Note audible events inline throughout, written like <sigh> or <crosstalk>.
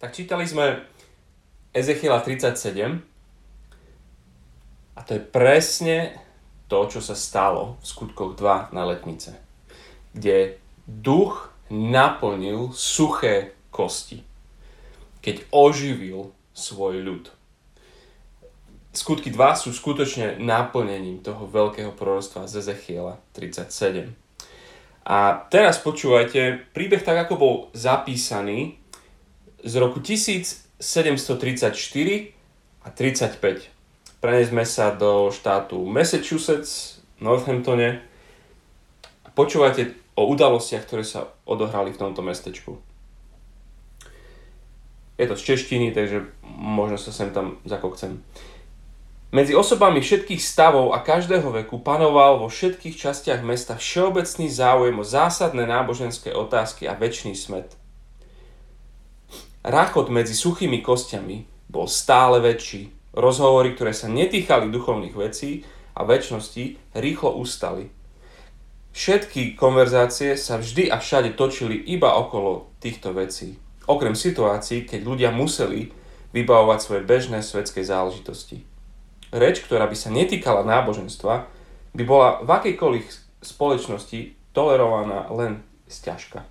Tak čítali sme Ezechiela 37 a to je presne to, čo sa stalo v skutkoch 2 na letnice, kde duch naplnil suché kosti, keď oživil svoj ľud. Skutky 2 sú skutočne naplnením toho veľkého proroctva z Ezechiela 37. A teraz počúvajte príbeh tak, ako bol zapísaný z roku 1734 a 35. Prenesme sa do štátu Massachusetts, Northamptone. Počúvate o udalostiach, ktoré sa odohrali v tomto mestečku. Je to z češtiny, takže možno sa sem tam zakokcem. Medzi osobami všetkých stavov a každého veku panoval vo všetkých častiach mesta všeobecný záujem o zásadné náboženské otázky a väčší smet. Ráchod medzi suchými kostiami bol stále väčší. Rozhovory, ktoré sa netýchali duchovných vecí a väčšnosti, rýchlo ustali. Všetky konverzácie sa vždy a všade točili iba okolo týchto vecí. Okrem situácií, keď ľudia museli vybavovať svoje bežné svetské záležitosti. Reč, ktorá by sa netýkala náboženstva, by bola v akejkoľvek spoločnosti tolerovaná len sťažka.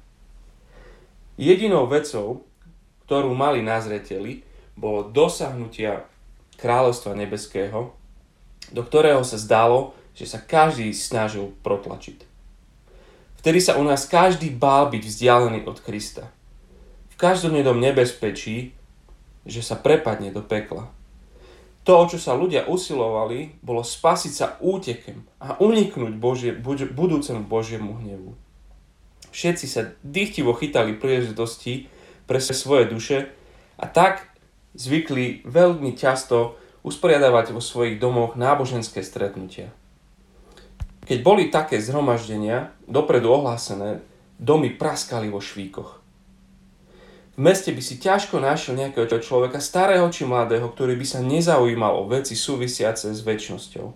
Jedinou vecou, ktorú mali na zreteli, bolo dosahnutia kráľovstva nebeského, do ktorého sa zdalo, že sa každý snažil protlačiť. Vtedy sa u nás každý bál byť vzdialený od Krista. V každodennom nebezpečí, že sa prepadne do pekla. To, o čo sa ľudia usilovali, bolo spasiť sa útekem a uniknúť Božie, budúcemu Božiemu hnevu. Všetci sa dychtivo chytali príležitosti, pre svoje duše a tak zvykli veľmi často usporiadavať vo svojich domoch náboženské stretnutia. Keď boli také zhromaždenia, dopredu ohlásené, domy praskali vo švíkoch. V meste by si ťažko našiel nejakého človeka, starého či mladého, ktorý by sa nezaujímal o veci súvisiace s väčšnosťou.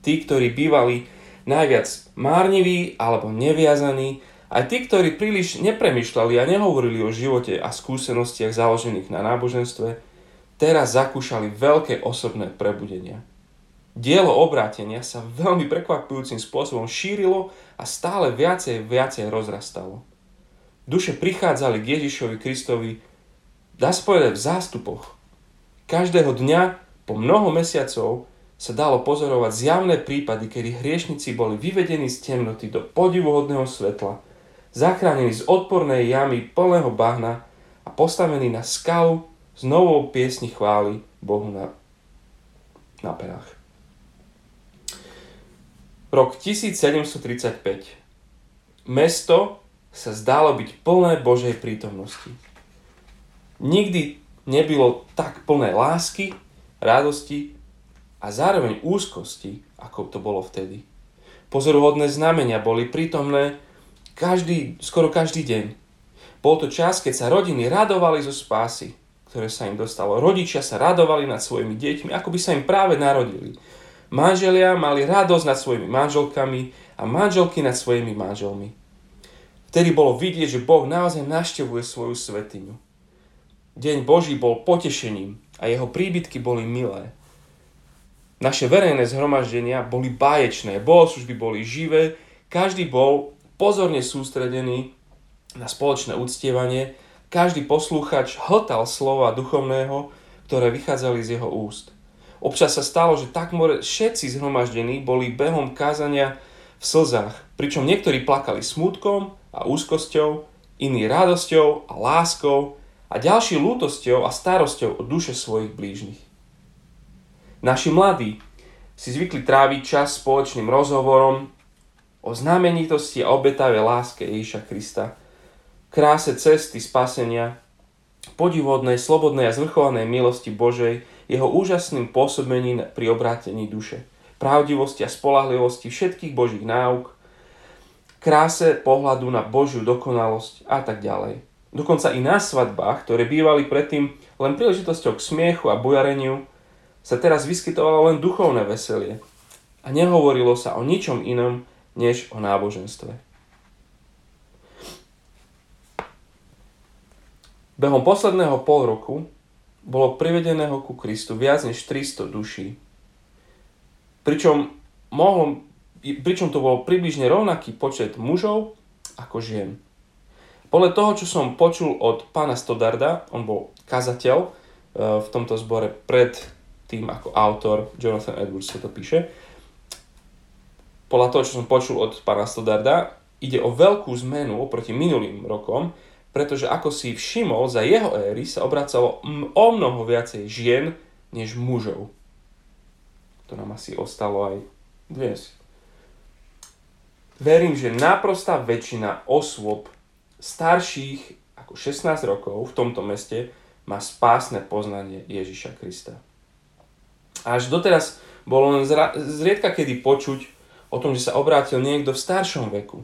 Tí, ktorí bývali najviac márniví alebo neviazaní, aj tí, ktorí príliš nepremýšľali a nehovorili o živote a skúsenostiach založených na náboženstve, teraz zakúšali veľké osobné prebudenia. Dielo obrátenia sa veľmi prekvapujúcim spôsobom šírilo a stále viacej viacej rozrastalo. Duše prichádzali k Ježišovi Kristovi, dá spovedať v zástupoch. Každého dňa po mnoho mesiacov sa dalo pozorovať zjavné prípady, kedy hriešnici boli vyvedení z temnoty do podivuhodného svetla – zachránení z odpornej jamy plného bahna a postavení na skalu s novou piesni chvály Bohu na, na perách. Rok 1735. Mesto sa zdalo byť plné Božej prítomnosti. Nikdy nebylo tak plné lásky, radosti a zároveň úzkosti, ako to bolo vtedy. Pozoruhodné znamenia boli prítomné každý, skoro každý deň. Bol to čas, keď sa rodiny radovali zo spásy, ktoré sa im dostalo. Rodičia sa radovali nad svojimi deťmi, ako by sa im práve narodili. Manželia mali radosť nad svojimi manželkami a manželky nad svojimi manželmi. Vtedy bolo vidieť, že Boh naozaj naštevuje svoju svetiňu. Deň Boží bol potešením a jeho príbytky boli milé. Naše verejné zhromaždenia boli báječné, bohoslužby boli živé, každý bol pozorne sústredený na spoločné uctievanie, každý poslúchač hltal slova duchovného, ktoré vychádzali z jeho úst. Občas sa stalo, že takmer všetci zhromaždení boli behom kázania v slzách, pričom niektorí plakali smutkom a úzkosťou, iní radosťou a láskou a ďalší lútosťou a starosťou o duše svojich blížnych. Naši mladí si zvykli tráviť čas spoločným rozhovorom o znamenitosti a obetavej láske Ježiša Krista, kráse cesty spasenia, podivodnej, slobodnej a zvrchovanej milosti Božej, jeho úžasným pôsobením pri obrátení duše, pravdivosti a spolahlivosti všetkých Božích náuk, kráse pohľadu na Božiu dokonalosť a tak ďalej. Dokonca i na svadbách, ktoré bývali predtým len príležitosťou k smiechu a bujareniu, sa teraz vyskytovalo len duchovné veselie. A nehovorilo sa o ničom inom, než o náboženstve. Behom posledného pol roku bolo privedeného ku Kristu viac než 300 duší. Pričom, mohlo, pričom to bol približne rovnaký počet mužov ako žien. Podľa toho, čo som počul od pána Stodarda, on bol kazateľ e, v tomto zbore pred tým ako autor, Jonathan Edwards to píše, podľa toho, čo som počul od pána Stodarda, ide o veľkú zmenu oproti minulým rokom, pretože ako si všimol, za jeho éry sa obracalo o mnoho viacej žien než mužov. To nám asi ostalo aj dnes. Verím, že naprostá väčšina osôb starších ako 16 rokov v tomto meste má spásne poznanie Ježiša Krista. Až doteraz bolo len zriedka kedy počuť o tom, že sa obrátil niekto v staršom veku.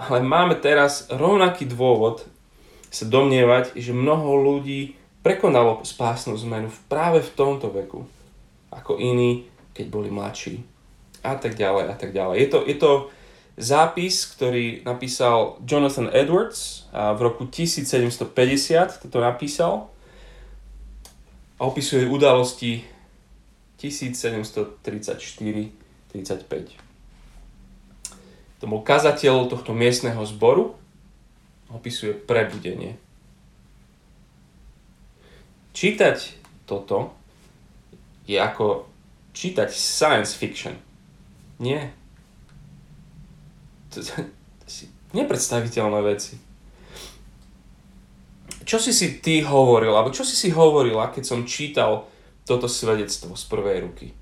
Ale máme teraz rovnaký dôvod sa domnievať, že mnoho ľudí prekonalo spásnu zmenu práve v tomto veku, ako iní, keď boli mladší a tak ďalej a tak ďalej. Je to, je to zápis, ktorý napísal Jonathan Edwards a v roku 1750 toto napísal a opisuje udalosti 1734 35. Tomu kazateľu tohto miestneho zboru opisuje prebudenie. Čítať toto je ako čítať science fiction. Nie. To, to, to si nepredstaviteľné veci. Čo si si ty hovoril, alebo čo si si hovorila, keď som čítal toto svedectvo z prvej ruky?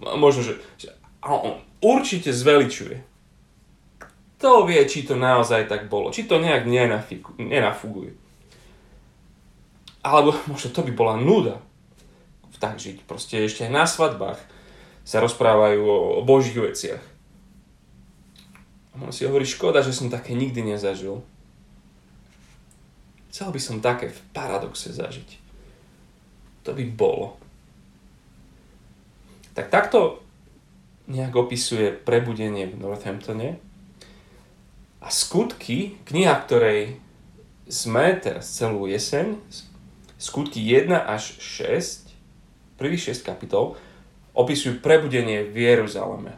Možno, že, že on, určite zveličuje. To vie, či to naozaj tak bolo, či to nejak nenafuguje. Alebo <laughs> možno to by bola nuda tak žiť. Proste ešte na svadbách sa rozprávajú o, o božích veciach. A on si hovorí, škoda, že som také nikdy nezažil. Chcel by som také v paradoxe zažiť. To by bolo. Tak takto nejak opisuje prebudenie v Northamptone. A skutky, kniha, ktorej sme teraz celú jeseň, skutky 1 až 6, prvých 6 kapitol, opisujú prebudenie v Jeruzaleme.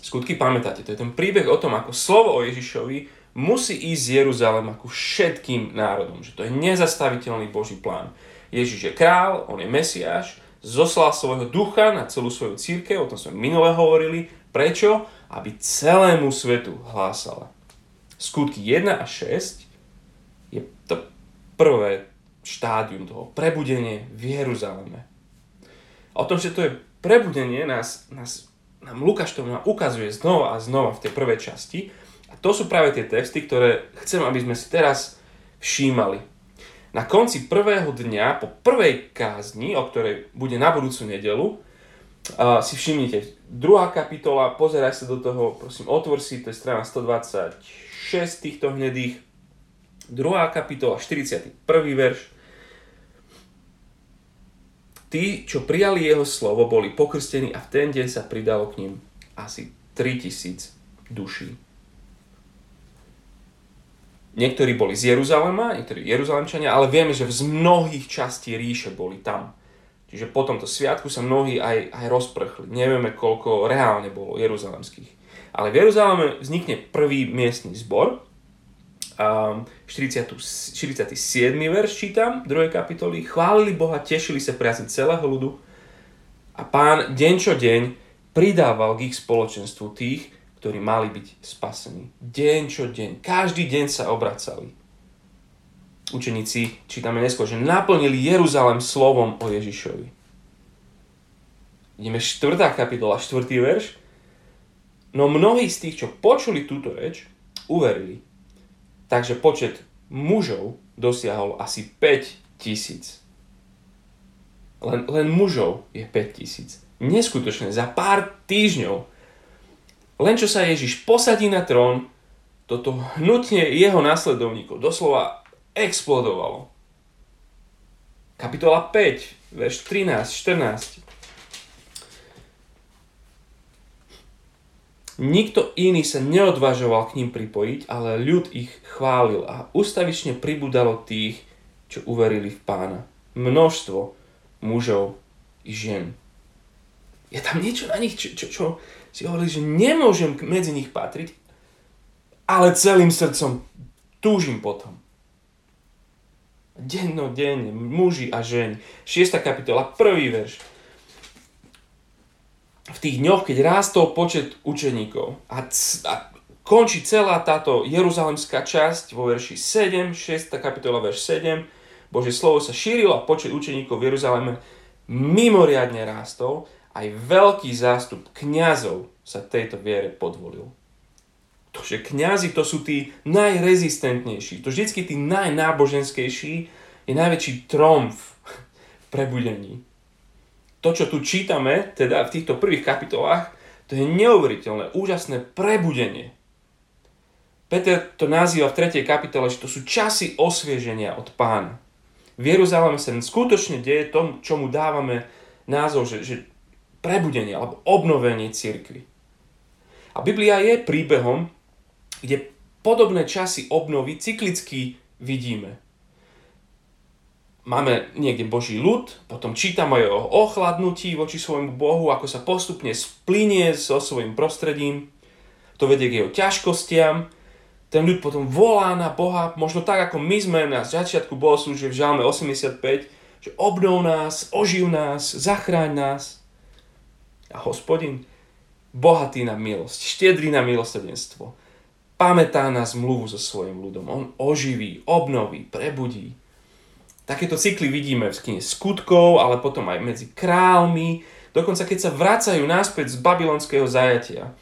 Skutky, pamätáte, to je ten príbeh o tom, ako slovo o Ježišovi musí ísť z Jeruzalem ako všetkým národom. Že to je nezastaviteľný Boží plán. Ježiš je král, on je Mesiáš, zoslal svojho ducha na celú svoju církev, o tom sme minule hovorili. Prečo? Aby celému svetu hlásala. Skutky 1 a 6 je to prvé štádium toho, prebudenie v Jeruzaleme. O tom, že to je prebudenie, nás, nás, nám Lukáš to ukazuje znova a znova v tej prvej časti. A to sú práve tie texty, ktoré chcem, aby sme si teraz všímali na konci prvého dňa, po prvej kázni, o ktorej bude na budúcu nedelu, uh, si všimnite, druhá kapitola, pozeraj sa do toho, prosím, otvor si, to je strana 126 týchto hnedých, druhá kapitola, 41. verš. Tí, čo prijali jeho slovo, boli pokrstení a v ten deň sa pridalo k ním asi 3000 duší. Niektorí boli z Jeruzalema, niektorí Jeruzalemčania, ale vieme, že z mnohých častí ríše boli tam. Čiže po tomto sviatku sa mnohí aj, aj rozprchli. Nevieme, koľko reálne bolo jeruzalemských. Ale v Jeruzaleme vznikne prvý miestny zbor. 40, 47. verš čítam, 2. kapitoly. Chválili Boha, tešili sa priazni celého ľudu. A pán deň čo deň pridával k ich spoločenstvu tých, ktorí mali byť spasení. Deň čo deň, každý deň sa obracali. Učeníci, čítame neskôr, že naplnili Jeruzalem slovom o Ježišovi. Ideme 4. kapitola, 4. verš. No mnohí z tých, čo počuli túto reč, uverili. Takže počet mužov dosiahol asi 5 tisíc. Len, len mužov je 5 tisíc. Neskutočné, za pár týždňov len čo sa Ježiš posadí na trón, toto hnutne jeho následovníkov doslova explodovalo. Kapitola 5, verš 13, 14. Nikto iný sa neodvažoval k ním pripojiť, ale ľud ich chválil a ustavične pribudalo tých, čo uverili v pána. Množstvo mužov i žien. Je tam niečo na nich, čo, čo, čo si hovorili, že nemôžem medzi nich patriť, ale celým srdcom túžim potom. Denno, denne, muži a ženy. 6. kapitola, prvý verš v tých dňoch, keď rástol počet učeníkov a, c- a končí celá táto jeruzalemská časť vo verši 7, 6. kapitola, verš 7, Bože slovo sa šírilo a počet učeníkov v Jeruzaleme mimoriadne rástol, aj veľký zástup kňazov sa tejto viere podvolil. To, že kňazi to sú tí najrezistentnejší, to vždycky tí najnáboženskejší je najväčší tromf v <laughs> prebudení to, čo tu čítame, teda v týchto prvých kapitolách, to je neuveriteľné, úžasné prebudenie. Peter to nazýva v 3. kapitole, že to sú časy osvieženia od pána. V Jeruzaleme sa skutočne deje tomu, čomu dávame názov, že, že prebudenie alebo obnovenie cirkvy. A Biblia je príbehom, kde podobné časy obnovy cyklicky vidíme máme niekde Boží ľud, potom čítame o ochladnutí voči svojmu Bohu, ako sa postupne splinie so svojim prostredím. To vedie k jeho ťažkostiam. Ten ľud potom volá na Boha, možno tak, ako my sme na začiatku bohoslúžie v Žalme 85, že obnov nás, oživ nás, zachráň nás. A hospodin, bohatý na milosť, štiedrý na milosrdenstvo, pamätá na zmluvu so svojim ľudom. On oživí, obnoví, prebudí. Takéto cykly vidíme v knihe skutkov, ale potom aj medzi kráľmi, dokonca keď sa vracajú naspäť z babylonského zajatia.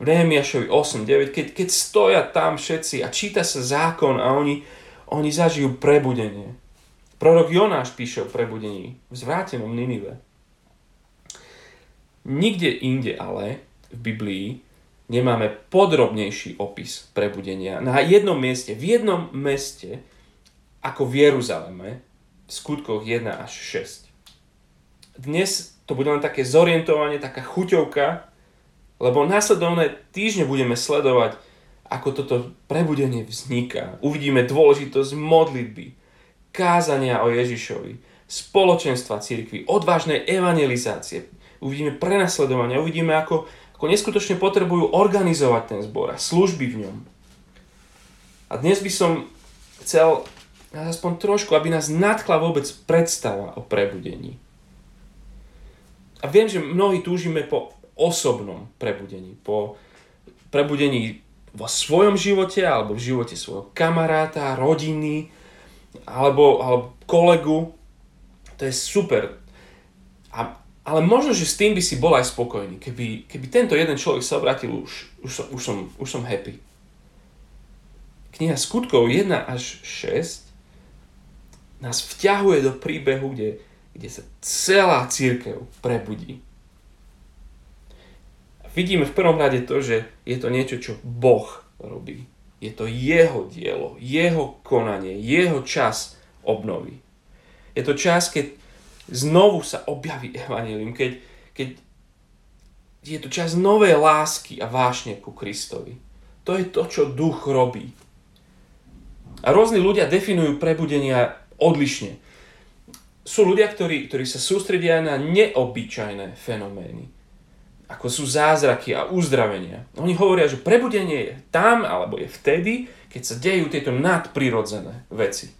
V Nehemiašovi 8, 9, keď, keď stoja tam všetci a číta sa zákon a oni, oni zažijú prebudenie. Prorok Jonáš píše o prebudení v zvrátenom Ninive. Nikde inde ale v Biblii nemáme podrobnejší opis prebudenia. Na jednom mieste, v jednom meste, ako v Jeruzaleme, v skutkoch 1 až 6. Dnes to bude len také zorientovanie, taká chuťovka, lebo následovné týždne budeme sledovať, ako toto prebudenie vzniká. Uvidíme dôležitosť modlitby, kázania o Ježišovi, spoločenstva cirkvi, odvážnej evangelizácie. Uvidíme prenasledovanie, uvidíme, ako, ako neskutočne potrebujú organizovať ten zbor a služby v ňom. A dnes by som chcel aspoň trošku, aby nás nadchla vôbec predstava o prebudení. A viem, že mnohí túžime po osobnom prebudení, po prebudení vo svojom živote alebo v živote svojho kamaráta, rodiny alebo, alebo kolegu. To je super. A, ale možno, že s tým by si bol aj spokojný. Keby, keby tento jeden človek sa obratil, už, už, som, už, som, už som happy. Kniha skutkov 1 až 6 nás vťahuje do príbehu, kde, kde sa celá církev prebudí. Vidíme v prvom rade to, že je to niečo, čo Boh robí. Je to jeho dielo, jeho konanie, jeho čas obnovy. Je to čas, keď znovu sa objaví Evangelium, keď, keď je to čas novej lásky a vášne ku Kristovi. To je to, čo duch robí. A rôzni ľudia definujú prebudenia odlišne. Sú ľudia, ktorí, ktorí sa sústredia na neobyčajné fenomény, ako sú zázraky a uzdravenia. Oni hovoria, že prebudenie je tam, alebo je vtedy, keď sa dejú tieto nadprirodzené veci.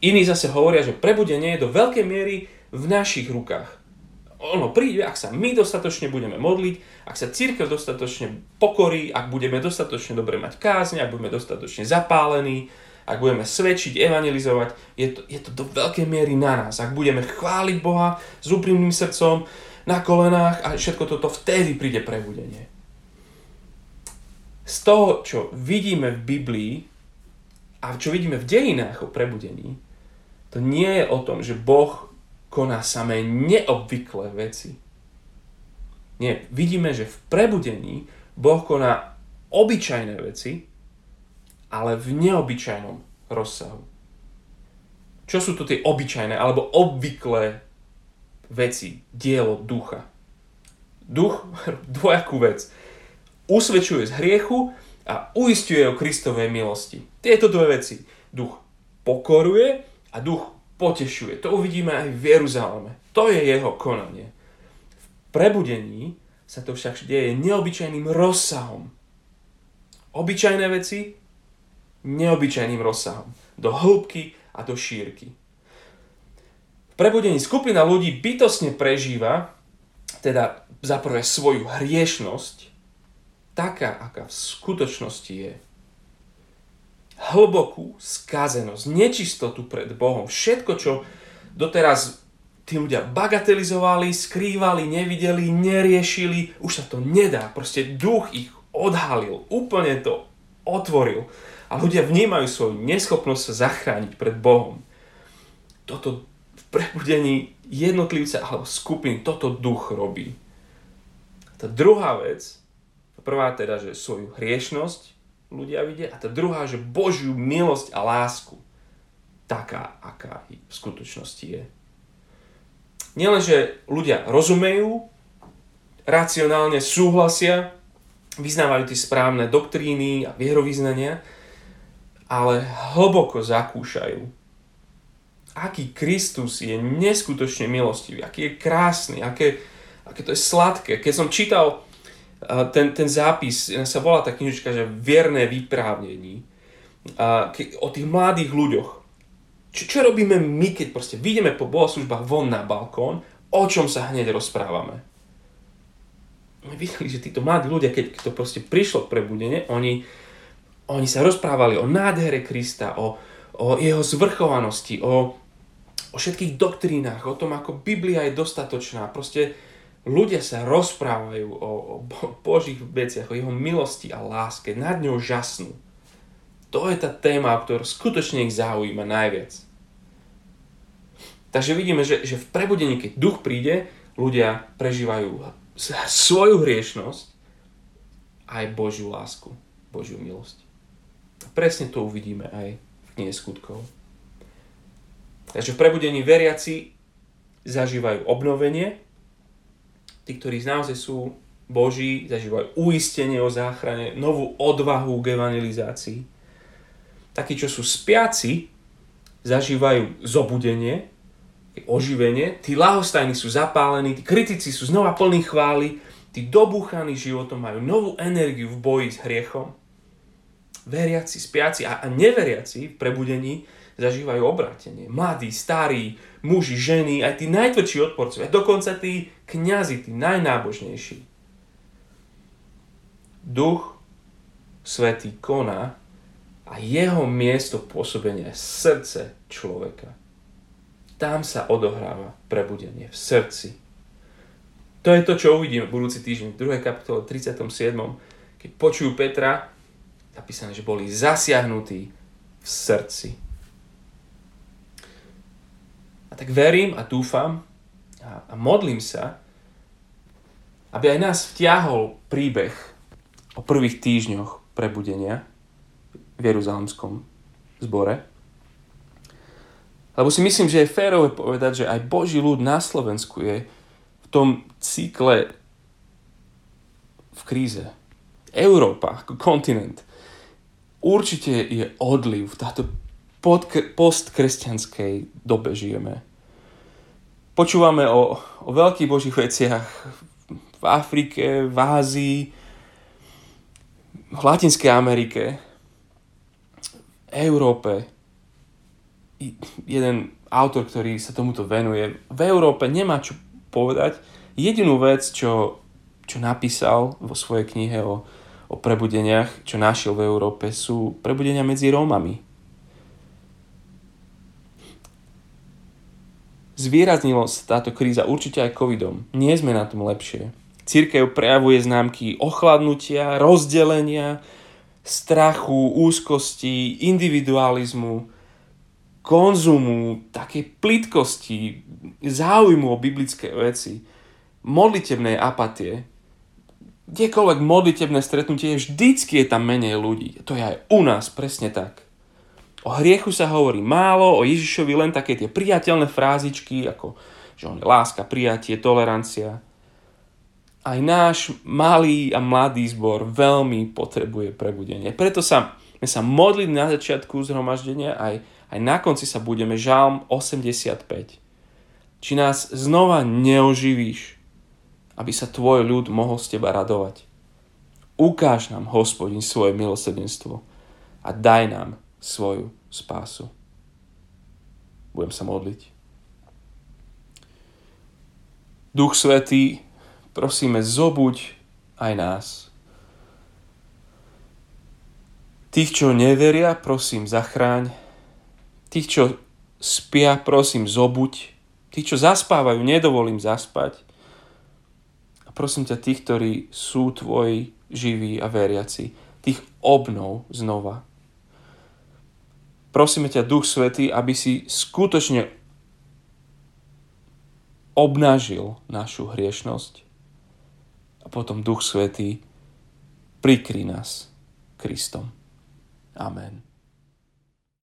Iní zase hovoria, že prebudenie je do veľkej miery v našich rukách. Ono príde, ak sa my dostatočne budeme modliť, ak sa církev dostatočne pokorí, ak budeme dostatočne dobre mať kázne, ak budeme dostatočne zapálení, ak budeme svedčiť, evangelizovať, je to, je to do veľkej miery na nás. Ak budeme chváliť Boha s úprimným srdcom, na kolenách a všetko toto, vtedy príde prebudenie. Z toho, čo vidíme v Biblii a čo vidíme v dejinách o prebudení, to nie je o tom, že Boh koná samé neobvyklé veci. Nie, vidíme, že v prebudení Boh koná obyčajné veci, ale v neobyčajnom rozsahu. Čo sú to tie obyčajné alebo obvyklé veci, dielo ducha? Duch <laughs> dvojakú vec. usvedčuje z hriechu a uistuje o Kristovej milosti. Tieto dve veci. Duch pokoruje a duch potešuje. To uvidíme aj v Jeruzaleme. To je jeho konanie. V prebudení sa to však deje neobyčajným rozsahom. Obyčajné veci neobyčajným rozsahom. Do hĺbky a do šírky. V prebudení skupina ľudí bytosne prežíva, teda zaprvé svoju hriešnosť, taká, aká v skutočnosti je. Hlbokú skazenosť, nečistotu pred Bohom. Všetko, čo doteraz tí ľudia bagatelizovali, skrývali, nevideli, neriešili, už sa to nedá. Proste duch ich odhalil, úplne to otvoril. A ľudia vnímajú svoju neschopnosť sa zachrániť pred Bohom. Toto v prebudení jednotlivca alebo skupiny, toto duch robí. Tá druhá vec, prvá teda, že svoju hriešnosť ľudia vidia a tá druhá, že Božiu milosť a lásku. Taká, aká v skutočnosti je. Nielen, že ľudia rozumejú, racionálne súhlasia, vyznávajú tie správne doktríny a vierovýznania, ale hlboko zakúšajú, aký Kristus je neskutočne milostivý, aký je krásny, aké, aké to je sladké. Keď som čítal ten, ten zápis, sa volá tá knižka, že Vierné vyprávnení, o tých mladých ľuďoch. Čo, čo robíme my, keď proste vyjdeme po bohoslužbách von na balkón, o čom sa hneď rozprávame? My videli, že títo mladí ľudia, keď to proste prišlo prebudenie, oni, oni sa rozprávali o nádhere Krista, o, o jeho zvrchovanosti, o, o všetkých doktrínach, o tom, ako Biblia je dostatočná. Proste ľudia sa rozprávajú o, o Božích veciach, o jeho milosti a láske, nad ňou žasnú. To je tá téma, ktorú skutočne ich zaujíma najviac. Takže vidíme, že, že v prebudení, keď duch príde, ľudia prežívajú svoju hriešnosť aj Božiu lásku, Božiu milosť. A presne to uvidíme aj v knihe skutkov. Takže v prebudení veriaci zažívajú obnovenie, tí, ktorí naozaj sú Boží, zažívajú uistenie o záchrane, novú odvahu k evangelizácii. Takí, čo sú spiaci, zažívajú zobudenie, oživenie, tí lahostajní sú zapálení, tí kritici sú znova plní chvály, tí dobúchaní životom majú novú energiu v boji s hriechom. Veriaci, spiaci a, neveriaci v prebudení zažívajú obrátenie. Mladí, starí, muži, ženy, aj tí najtvrdší odporcovia, dokonca tí kňazi, tí najnábožnejší. Duch Svetý koná a jeho miesto pôsobenia je srdce človeka. Tam sa odohráva prebudenie v srdci. To je to, čo uvidíme budúci týždeň v 2. kapitole 37. Keď počujú Petra, napísané, že boli zasiahnutí v srdci. A tak verím a dúfam a, a modlím sa, aby aj nás vtiahol príbeh o prvých týždňoch prebudenia v Jeruzalemskom zbore. Lebo si myslím, že je férové povedať, že aj Boží ľud na Slovensku je v tom cykle v kríze. Európa kontinent. Určite je odliv, táto postkresťanskej dobe žijeme. Počúvame o, o veľkých božích veciach v Afrike, v Ázii, v Latinskej Amerike, v Európe. Jeden autor, ktorý sa tomuto venuje, v Európe nemá čo povedať. Jedinú vec, čo, čo napísal vo svojej knihe o, o prebudeniach, čo našiel v Európe, sú prebudenia medzi Rómami Zvýraznilo sa táto kríza určite aj covidom. Nie sme na tom lepšie. Církev prejavuje známky ochladnutia, rozdelenia, strachu, úzkosti, individualizmu, konzumu, takej plitkosti, záujmu o biblické veci, modlitebnej apatie. Kdekoľvek modlitebné stretnutie, vždycky je tam menej ľudí. To je aj u nás presne tak. O hriechu sa hovorí málo, o Ježišovi len také tie priateľné frázičky, ako že on je láska, prijatie, tolerancia. Aj náš malý a mladý zbor veľmi potrebuje prebudenie. Preto sa, sa modliť na začiatku zhromaždenia, aj, aj na konci sa budeme. Žalm 85. Či nás znova neoživíš, aby sa tvoj ľud mohol z teba radovať. Ukáž nám, hospodin, svoje milosrdenstvo a daj nám svoju spásu. Budem sa modliť. Duch Svetý, prosíme, zobuď aj nás. Tých, čo neveria, prosím, zachráň. Tých, čo spia, prosím, zobuď. Tých, čo zaspávajú, nedovolím zaspať. A prosím ťa, tých, ktorí sú tvoji živí a veriaci, tých obnov znova. Prosíme ťa, Duch Svetý, aby si skutočne obnažil našu hriešnosť a potom Duch Svetý prikry nás Kristom. Amen.